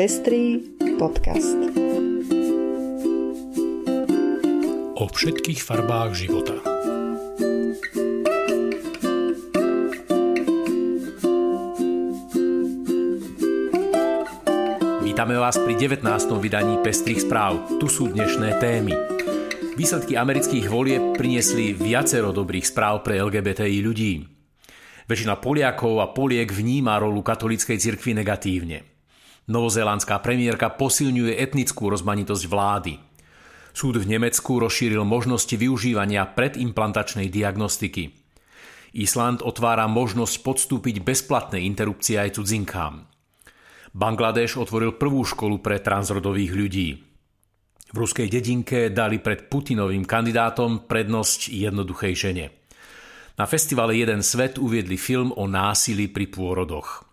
Pestrý podcast. O všetkých farbách života. Vítame vás pri 19. vydaní Pestrých správ. Tu sú dnešné témy. Výsledky amerických volieb priniesli viacero dobrých správ pre LGBTI ľudí. Väčšina Poliakov a Poliek vníma rolu katolíckej cirkvi negatívne. Novozélandská premiérka posilňuje etnickú rozmanitosť vlády. Súd v Nemecku rozšíril možnosti využívania predimplantačnej diagnostiky. Island otvára možnosť podstúpiť bezplatné interrupcie aj cudzinkám. Bangladeš otvoril prvú školu pre transrodových ľudí. V ruskej dedinke dali pred Putinovým kandidátom prednosť jednoduchej žene. Na festivale Jeden svet uviedli film o násilí pri pôrodoch.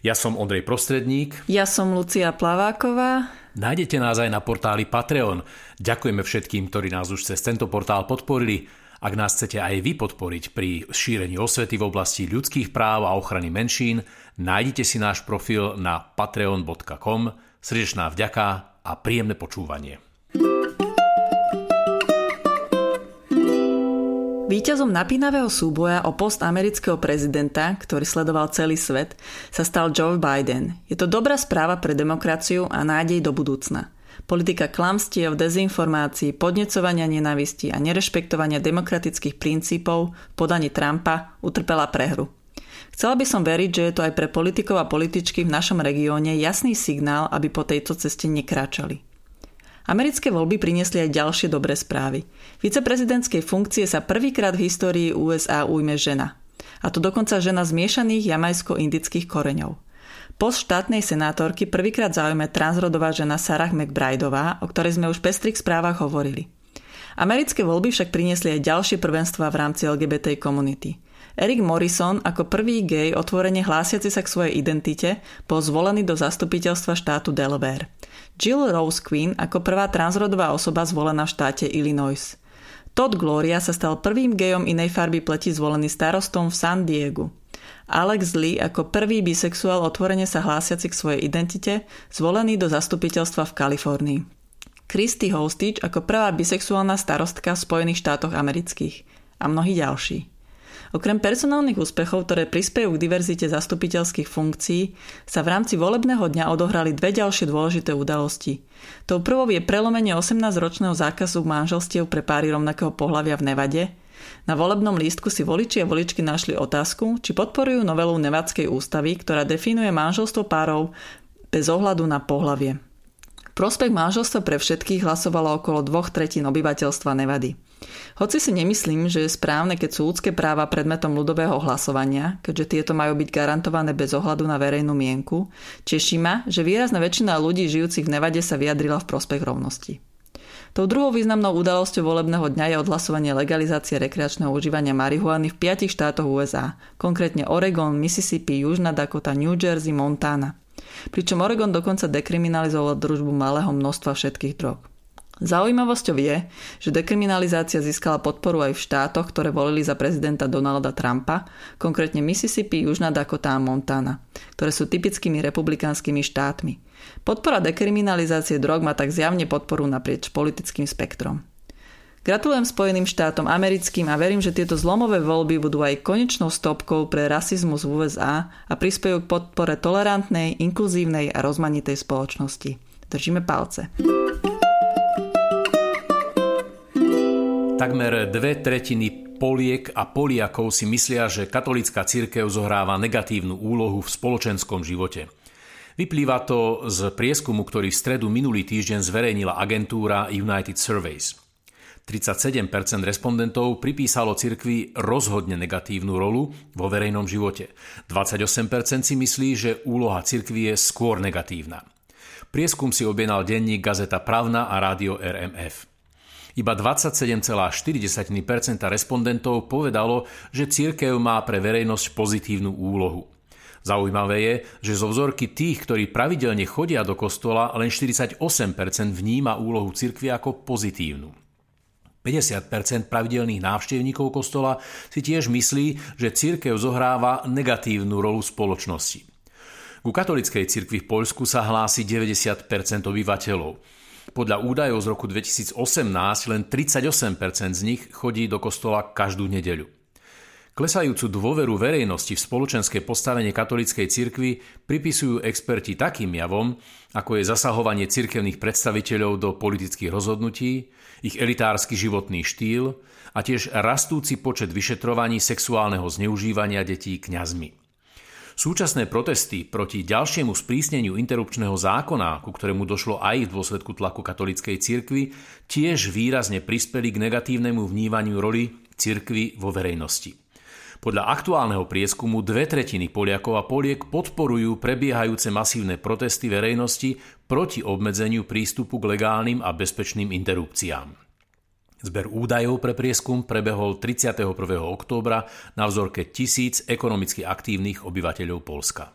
Ja som Ondrej Prostredník. Ja som Lucia Plaváková. Nájdete nás aj na portáli Patreon. Ďakujeme všetkým, ktorí nás už cez tento portál podporili. Ak nás chcete aj vy podporiť pri šírení osvety v oblasti ľudských práv a ochrany menšín, nájdite si náš profil na patreon.com. Srdečná vďaka a príjemné počúvanie. Výťazom napínavého súboja o post amerického prezidenta, ktorý sledoval celý svet, sa stal Joe Biden. Je to dobrá správa pre demokraciu a nádej do budúcna. Politika klamstiev, dezinformácií, podnecovania nenavisti a nerešpektovania demokratických princípov v podaní Trumpa utrpela prehru. Chcela by som veriť, že je to aj pre politikov a političky v našom regióne jasný signál, aby po tejto ceste nekráčali. Americké voľby priniesli aj ďalšie dobré správy. Viceprezidentskej funkcie sa prvýkrát v histórii USA ujme žena. A to dokonca žena zmiešaných jamajsko-indických koreňov. Post štátnej senátorky prvýkrát zaujme transrodová žena Sarah McBrideová, o ktorej sme už v pestrých správach hovorili. Americké voľby však priniesli aj ďalšie prvenstvá v rámci LGBT komunity. Eric Morrison ako prvý gej otvorene hlásiaci sa k svojej identite bol zvolený do zastupiteľstva štátu Delaware. Jill Rose Queen ako prvá transrodová osoba zvolená v štáte Illinois. Todd Gloria sa stal prvým gejom inej farby pleti zvolený starostom v San Diego. Alex Lee ako prvý bisexuál otvorene sa hlásiaci k svojej identite zvolený do zastupiteľstva v Kalifornii. Christy Hostich ako prvá bisexuálna starostka v Spojených štátoch amerických a mnohí ďalší. Okrem personálnych úspechov, ktoré prispejú k diverzite zastupiteľských funkcií, sa v rámci volebného dňa odohrali dve ďalšie dôležité udalosti. Tou prvou je prelomenie 18-ročného zákazu manželstiev pre páry rovnakého pohľavia v Nevade. Na volebnom lístku si voliči a voličky našli otázku, či podporujú novelu Nevadskej ústavy, ktorá definuje manželstvo párov bez ohľadu na pohlavie. Prospech manželstva pre všetkých hlasovalo okolo dvoch tretín obyvateľstva Nevady. Hoci si nemyslím, že je správne, keď sú ľudské práva predmetom ľudového hlasovania, keďže tieto majú byť garantované bez ohľadu na verejnú mienku, teší ma, že výrazná väčšina ľudí žijúcich v Nevade sa vyjadrila v prospech rovnosti. Tou druhou významnou udalosťou volebného dňa je odhlasovanie legalizácie rekreačného užívania marihuany v piatich štátoch USA, konkrétne Oregon, Mississippi, Južná Dakota, New Jersey, Montana. Pričom Oregon dokonca dekriminalizoval družbu malého množstva všetkých drog. Zaujímavosťou je, že dekriminalizácia získala podporu aj v štátoch, ktoré volili za prezidenta Donalda Trumpa, konkrétne Mississippi, Južná Dakota a Montana, ktoré sú typickými republikánskymi štátmi. Podpora dekriminalizácie drog má tak zjavne podporu naprieč politickým spektrom. Gratulujem Spojeným štátom americkým a verím, že tieto zlomové voľby budú aj konečnou stopkou pre rasizmus v USA a prispejú k podpore tolerantnej, inkluzívnej a rozmanitej spoločnosti. Držíme palce. Takmer dve tretiny Poliek a Poliakov si myslia, že katolická cirkev zohráva negatívnu úlohu v spoločenskom živote. Vyplýva to z prieskumu, ktorý v stredu minulý týždeň zverejnila agentúra United Surveys. 37% respondentov pripísalo cirkvi rozhodne negatívnu rolu vo verejnom živote. 28% si myslí, že úloha cirkvi je skôr negatívna. Prieskum si objednal denník Gazeta Pravna a rádio RMF. Iba 27,4% respondentov povedalo, že církev má pre verejnosť pozitívnu úlohu. Zaujímavé je, že zo vzorky tých, ktorí pravidelne chodia do kostola, len 48% vníma úlohu cirkvi ako pozitívnu. 50% pravidelných návštevníkov kostola si tiež myslí, že církev zohráva negatívnu rolu spoločnosti. Ku katolickej cirkvi v Poľsku sa hlási 90% obyvateľov. Podľa údajov z roku 2018 len 38% z nich chodí do kostola každú nedeľu. Klesajúcu dôveru verejnosti v spoločenské postavenie katolíckej cirkvi pripisujú experti takým javom, ako je zasahovanie cirkevných predstaviteľov do politických rozhodnutí, ich elitársky životný štýl a tiež rastúci počet vyšetrovaní sexuálneho zneužívania detí kňazmi. Súčasné protesty proti ďalšiemu sprísneniu interrupčného zákona, ku ktorému došlo aj v dôsledku tlaku katolíckej cirkvi, tiež výrazne prispeli k negatívnemu vnívaniu roli cirkvy vo verejnosti. Podľa aktuálneho prieskumu dve tretiny Poliakov a Poliek podporujú prebiehajúce masívne protesty verejnosti proti obmedzeniu prístupu k legálnym a bezpečným interrupciám. Zber údajov pre prieskum prebehol 31. októbra na vzorke tisíc ekonomicky aktívnych obyvateľov Polska.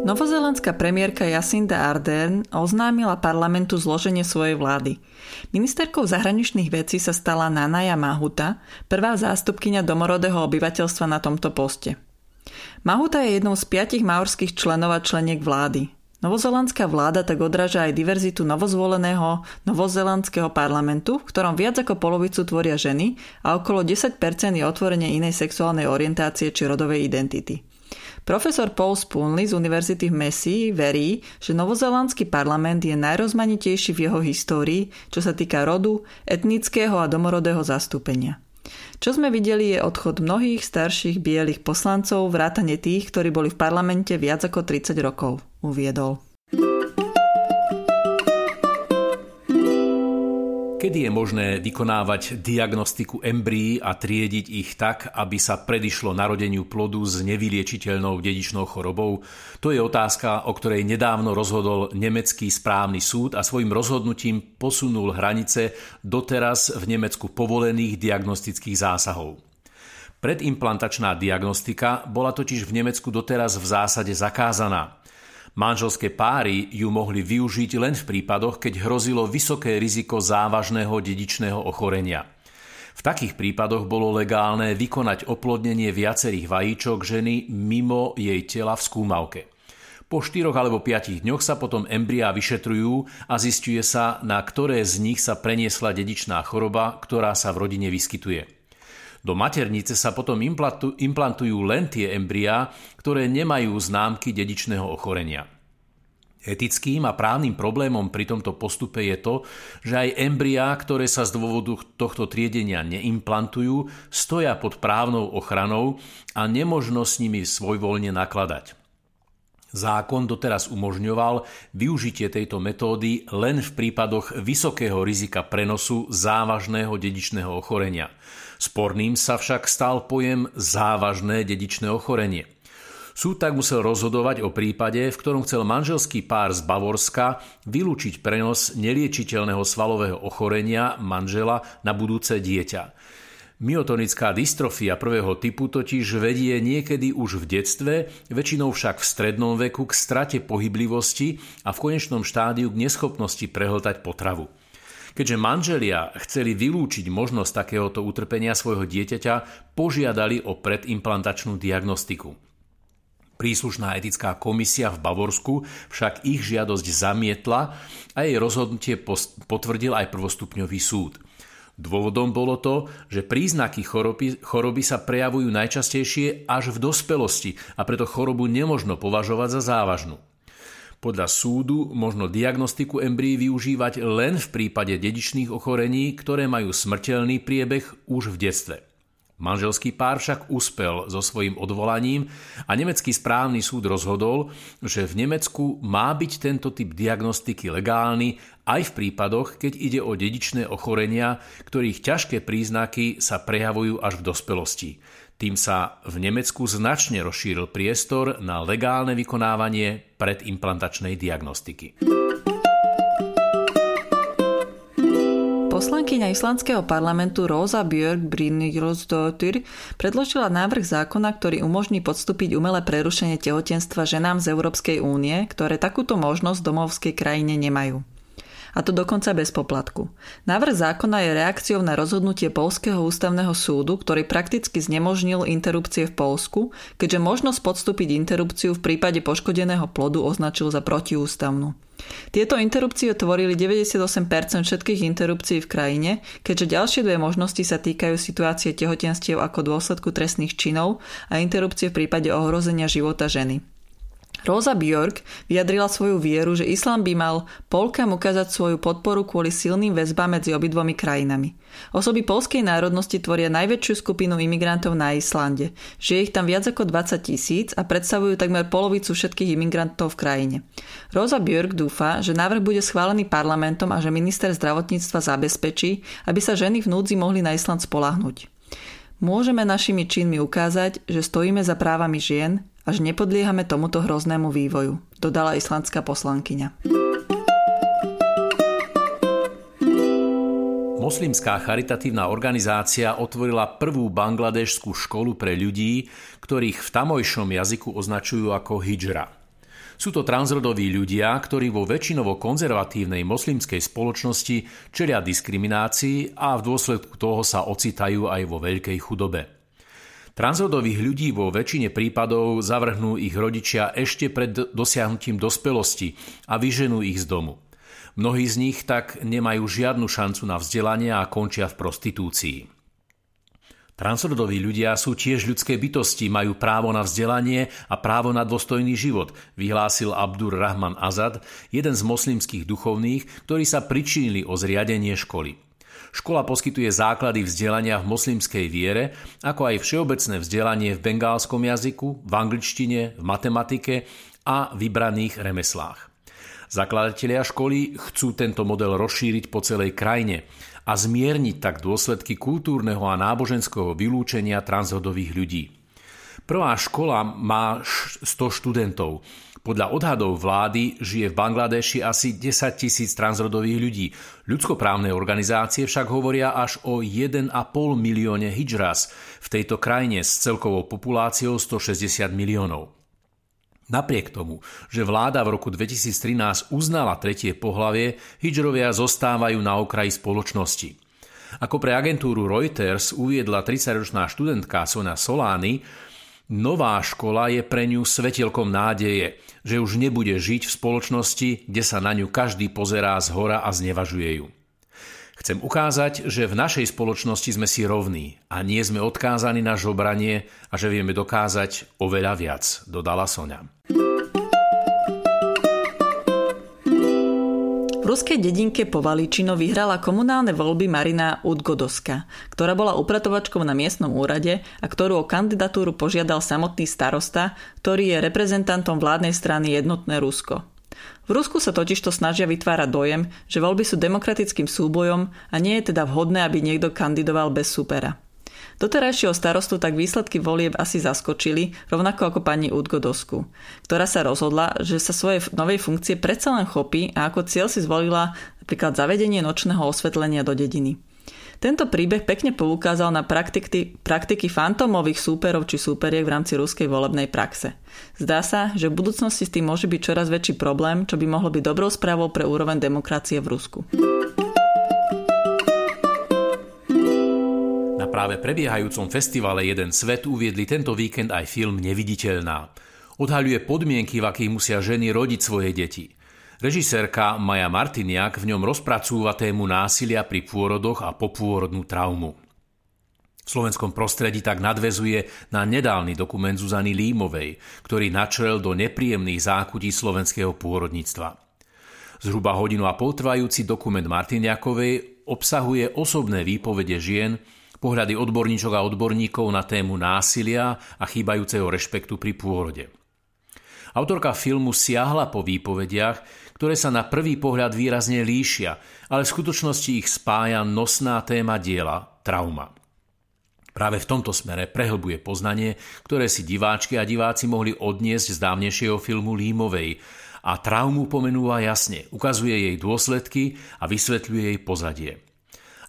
Novozelandská premiérka Jacinda Ardern oznámila parlamentu zloženie svojej vlády. Ministerkou zahraničných vecí sa stala Nanaja Mahuta, prvá zástupkynia domorodého obyvateľstva na tomto poste. Mahuta je jednou z piatich maorských členov a členiek vlády. Novozelandská vláda tak odráža aj diverzitu novozvoleného novozelandského parlamentu, v ktorom viac ako polovicu tvoria ženy a okolo 10% je otvorenie inej sexuálnej orientácie či rodovej identity. Profesor Paul Spoonley z Univerzity v Messi verí, že novozelandský parlament je najrozmanitejší v jeho histórii, čo sa týka rodu, etnického a domorodého zastúpenia. Čo sme videli je odchod mnohých starších bielých poslancov, vrátane tých, ktorí boli v parlamente viac ako 30 rokov, uviedol. Kedy je možné vykonávať diagnostiku embryí a triediť ich tak, aby sa predišlo narodeniu plodu s nevyliečiteľnou dedičnou chorobou? To je otázka, o ktorej nedávno rozhodol nemecký správny súd a svojim rozhodnutím posunul hranice doteraz v Nemecku povolených diagnostických zásahov. Predimplantačná diagnostika bola totiž v Nemecku doteraz v zásade zakázaná. Manželské páry ju mohli využiť len v prípadoch, keď hrozilo vysoké riziko závažného dedičného ochorenia. V takých prípadoch bolo legálne vykonať oplodnenie viacerých vajíčok ženy mimo jej tela v skúmavke. Po 4 alebo 5 dňoch sa potom embriá vyšetrujú a zistuje sa, na ktoré z nich sa preniesla dedičná choroba, ktorá sa v rodine vyskytuje. Do maternice sa potom implantujú len tie embriá, ktoré nemajú známky dedičného ochorenia. Etickým a právnym problémom pri tomto postupe je to, že aj embriá, ktoré sa z dôvodu tohto triedenia neimplantujú, stoja pod právnou ochranou a nemožno s nimi svojvoľne nakladať. Zákon doteraz umožňoval využitie tejto metódy len v prípadoch vysokého rizika prenosu závažného dedičného ochorenia – Sporným sa však stal pojem závažné dedičné ochorenie. Súd tak musel rozhodovať o prípade, v ktorom chcel manželský pár z Bavorska vylúčiť prenos neliečiteľného svalového ochorenia manžela na budúce dieťa. Myotonická dystrofia prvého typu totiž vedie niekedy už v detstve, väčšinou však v strednom veku k strate pohyblivosti a v konečnom štádiu k neschopnosti prehltať potravu. Keďže manželia chceli vylúčiť možnosť takéhoto utrpenia svojho dieťaťa, požiadali o predimplantačnú diagnostiku. Príslušná etická komisia v Bavorsku však ich žiadosť zamietla a jej rozhodnutie potvrdil aj prvostupňový súd. Dôvodom bolo to, že príznaky choroby, choroby sa prejavujú najčastejšie až v dospelosti a preto chorobu nemožno považovať za závažnú. Podľa súdu možno diagnostiku embryí využívať len v prípade dedičných ochorení, ktoré majú smrteľný priebeh už v detstve. Manželský pár však uspel so svojím odvolaním a nemecký správny súd rozhodol, že v Nemecku má byť tento typ diagnostiky legálny aj v prípadoch, keď ide o dedičné ochorenia, ktorých ťažké príznaky sa prejavujú až v dospelosti. Tým sa v Nemecku značne rozšíril priestor na legálne vykonávanie predimplantačnej diagnostiky. Poslankyňa islandského parlamentu Rosa Björk Brynjolfsdóttir predložila návrh zákona, ktorý umožní podstúpiť umelé prerušenie tehotenstva ženám z Európskej únie, ktoré takúto možnosť v domovskej krajine nemajú. A to dokonca bez poplatku. Návrh zákona je reakciou na rozhodnutie Polského ústavného súdu, ktorý prakticky znemožnil interrupcie v Polsku, keďže možnosť podstúpiť interrupciu v prípade poškodeného plodu označil za protiústavnú. Tieto interrupcie tvorili 98% všetkých interrupcií v krajine, keďže ďalšie dve možnosti sa týkajú situácie tehotenstiev ako dôsledku trestných činov a interrupcie v prípade ohrozenia života ženy. Rosa Björk vyjadrila svoju vieru, že islám by mal Polkám ukázať svoju podporu kvôli silným väzbám medzi obidvomi krajinami. Osoby polskej národnosti tvoria najväčšiu skupinu imigrantov na Islande. Žije ich tam viac ako 20 tisíc a predstavujú takmer polovicu všetkých imigrantov v krajine. Rosa Björk dúfa, že návrh bude schválený parlamentom a že minister zdravotníctva zabezpečí, aby sa ženy v núdzi mohli na Island spolahnuť. Môžeme našimi činmi ukázať, že stojíme za právami žien až nepodliehame tomuto hroznému vývoju, dodala islandská poslankyňa. Moslimská charitatívna organizácia otvorila prvú bangladešskú školu pre ľudí, ktorých v tamojšom jazyku označujú ako hijra. Sú to transrodoví ľudia, ktorí vo väčšinovo konzervatívnej moslimskej spoločnosti čelia diskriminácii a v dôsledku toho sa ocitajú aj vo veľkej chudobe. Transrodových ľudí vo väčšine prípadov zavrhnú ich rodičia ešte pred dosiahnutím dospelosti a vyženú ich z domu. Mnohí z nich tak nemajú žiadnu šancu na vzdelanie a končia v prostitúcii. Transrodoví ľudia sú tiež ľudské bytosti, majú právo na vzdelanie a právo na dôstojný život, vyhlásil Abdur Rahman Azad, jeden z moslimských duchovných, ktorí sa pričinili o zriadenie školy. Škola poskytuje základy vzdelania v moslimskej viere, ako aj všeobecné vzdelanie v bengálskom jazyku, v angličtine, v matematike a vybraných remeslách. Zakladatelia školy chcú tento model rozšíriť po celej krajine a zmierniť tak dôsledky kultúrneho a náboženského vylúčenia transhodových ľudí. Prvá škola má 100 študentov, podľa odhadov vlády žije v Bangladeši asi 10 tisíc transrodových ľudí. Ľudskoprávne organizácie však hovoria až o 1,5 milióne hijras v tejto krajine s celkovou populáciou 160 miliónov. Napriek tomu, že vláda v roku 2013 uznala tretie pohlavie, hijrovia zostávajú na okraji spoločnosti. Ako pre agentúru Reuters uviedla 30-ročná študentka Sona Solány, Nová škola je pre ňu svetelkom nádeje, že už nebude žiť v spoločnosti, kde sa na ňu každý pozerá z hora a znevažuje ju. Chcem ukázať, že v našej spoločnosti sme si rovní a nie sme odkázaní na žobranie a že vieme dokázať oveľa viac, dodala Sonia. Ruskej dedinke Povaličino vyhrala komunálne voľby Marina Udgodoska, ktorá bola upratovačkou na miestnom úrade a ktorú o kandidatúru požiadal samotný starosta, ktorý je reprezentantom vládnej strany Jednotné Rusko. V Rusku sa totižto snažia vytvárať dojem, že voľby sú demokratickým súbojom a nie je teda vhodné, aby niekto kandidoval bez supera. Doterajšieho starostu tak výsledky volieb asi zaskočili, rovnako ako pani Udgodosku, ktorá sa rozhodla, že sa svojej novej funkcie predsa len chopí a ako cieľ si zvolila napríklad zavedenie nočného osvetlenia do dediny. Tento príbeh pekne poukázal na praktiky, praktiky fantómových súperov či súperiek v rámci ruskej volebnej praxe. Zdá sa, že v budúcnosti s tým môže byť čoraz väčší problém, čo by mohlo byť dobrou správou pre úroveň demokracie v Rusku. Práve prebiehajúcom festivale Jeden svet uviedli tento víkend aj film Neviditeľná. Odhaľuje podmienky, v akých musia ženy rodiť svoje deti. Režisérka Maja Martiniak v ňom rozpracúva tému násilia pri pôrodoch a popôrodnú traumu. V slovenskom prostredí tak nadvezuje na nedávny dokument Zuzany Límovej, ktorý načrel do nepríjemných zákudí slovenského pôrodníctva. Zhruba hodinu a pol trvajúci dokument Martiniakovej obsahuje osobné výpovede žien, pohľady odborníčok a odborníkov na tému násilia a chýbajúceho rešpektu pri pôrode. Autorka filmu siahla po výpovediach, ktoré sa na prvý pohľad výrazne líšia, ale v skutočnosti ich spája nosná téma diela – trauma. Práve v tomto smere prehlbuje poznanie, ktoré si diváčky a diváci mohli odniesť z dávnejšieho filmu Límovej a traumu pomenúva jasne, ukazuje jej dôsledky a vysvetľuje jej pozadie.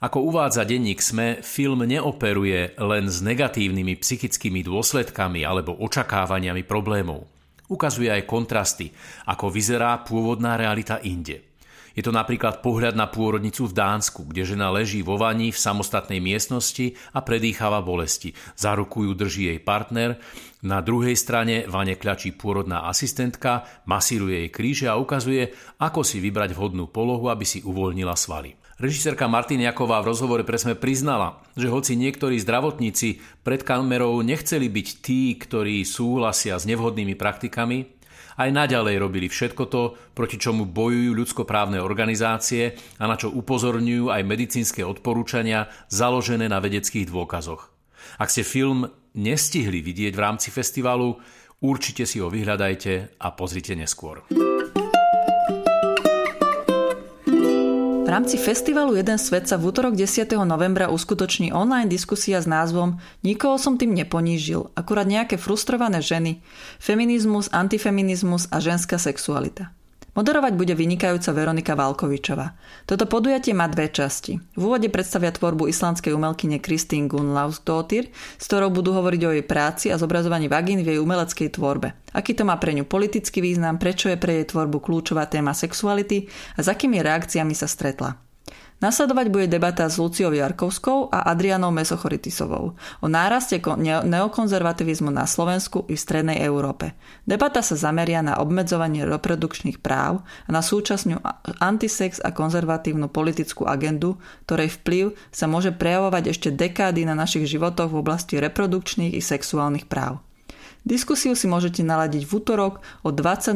Ako uvádza denník SME, film neoperuje len s negatívnymi psychickými dôsledkami alebo očakávaniami problémov. Ukazuje aj kontrasty, ako vyzerá pôvodná realita inde. Je to napríklad pohľad na pôrodnicu v Dánsku, kde žena leží vo vani v samostatnej miestnosti a predýcháva bolesti. Za ruku ju drží jej partner, na druhej strane vane kľačí pôrodná asistentka, masíruje jej kríže a ukazuje, ako si vybrať vhodnú polohu, aby si uvoľnila svaly. Režisérka Martiniaková v rozhovore pre sme priznala, že hoci niektorí zdravotníci pred kamerou nechceli byť tí, ktorí súhlasia s nevhodnými praktikami, aj naďalej robili všetko to, proti čomu bojujú ľudskoprávne organizácie a na čo upozorňujú aj medicínske odporúčania založené na vedeckých dôkazoch. Ak ste film nestihli vidieť v rámci festivalu, určite si ho vyhľadajte a pozrite neskôr. V rámci festivalu Jeden svet sa v útorok 10. novembra uskutoční online diskusia s názvom Nikoho som tým neponížil, akurát nejaké frustrované ženy, feminizmus, antifeminizmus a ženská sexualita. Moderovať bude vynikajúca Veronika Valkovičová. Toto podujatie má dve časti. V úvode predstavia tvorbu islandskej umelkyne Kristín Gunlausdóttir, s ktorou budú hovoriť o jej práci a zobrazovaní vagín v jej umeleckej tvorbe. Aký to má pre ňu politický význam, prečo je pre jej tvorbu kľúčová téma sexuality a s akými reakciami sa stretla. Nasledovať bude debata s Luciou Jarkovskou a Adrianou Mesochoritisovou o náraste neokonzervativizmu na Slovensku i v strednej Európe. Debata sa zameria na obmedzovanie reprodukčných práv a na súčasnú antisex a konzervatívnu politickú agendu, ktorej vplyv sa môže prejavovať ešte dekády na našich životoch v oblasti reprodukčných i sexuálnych práv. Diskusiu si môžete naladiť v útorok o 20.00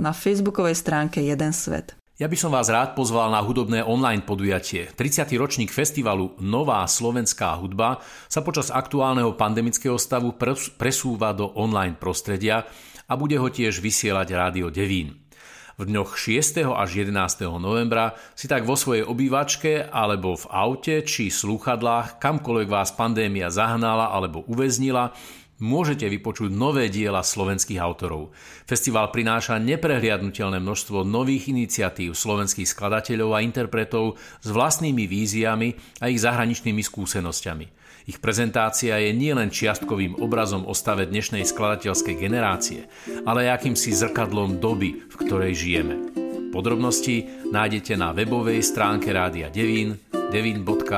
na facebookovej stránke Jeden svet. Ja by som vás rád pozval na hudobné online podujatie. 30. ročník festivalu Nová slovenská hudba sa počas aktuálneho pandemického stavu presúva do online prostredia a bude ho tiež vysielať Rádio Devín. V dňoch 6. až 11. novembra si tak vo svojej obývačke alebo v aute či slúchadlách, kamkoľvek vás pandémia zahnala alebo uväznila, môžete vypočuť nové diela slovenských autorov. Festival prináša neprehliadnutelné množstvo nových iniciatív slovenských skladateľov a interpretov s vlastnými víziami a ich zahraničnými skúsenosťami. Ich prezentácia je nielen čiastkovým obrazom o stave dnešnej skladateľskej generácie, ale akýmsi zrkadlom doby, v ktorej žijeme. Podrobnosti nájdete na webovej stránke Rádia Devín devin.rtvs.sk.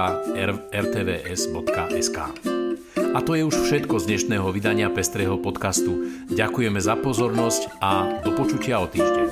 A to je už všetko z dnešného vydania Pestrého podcastu. Ďakujeme za pozornosť a do počutia o týždeň.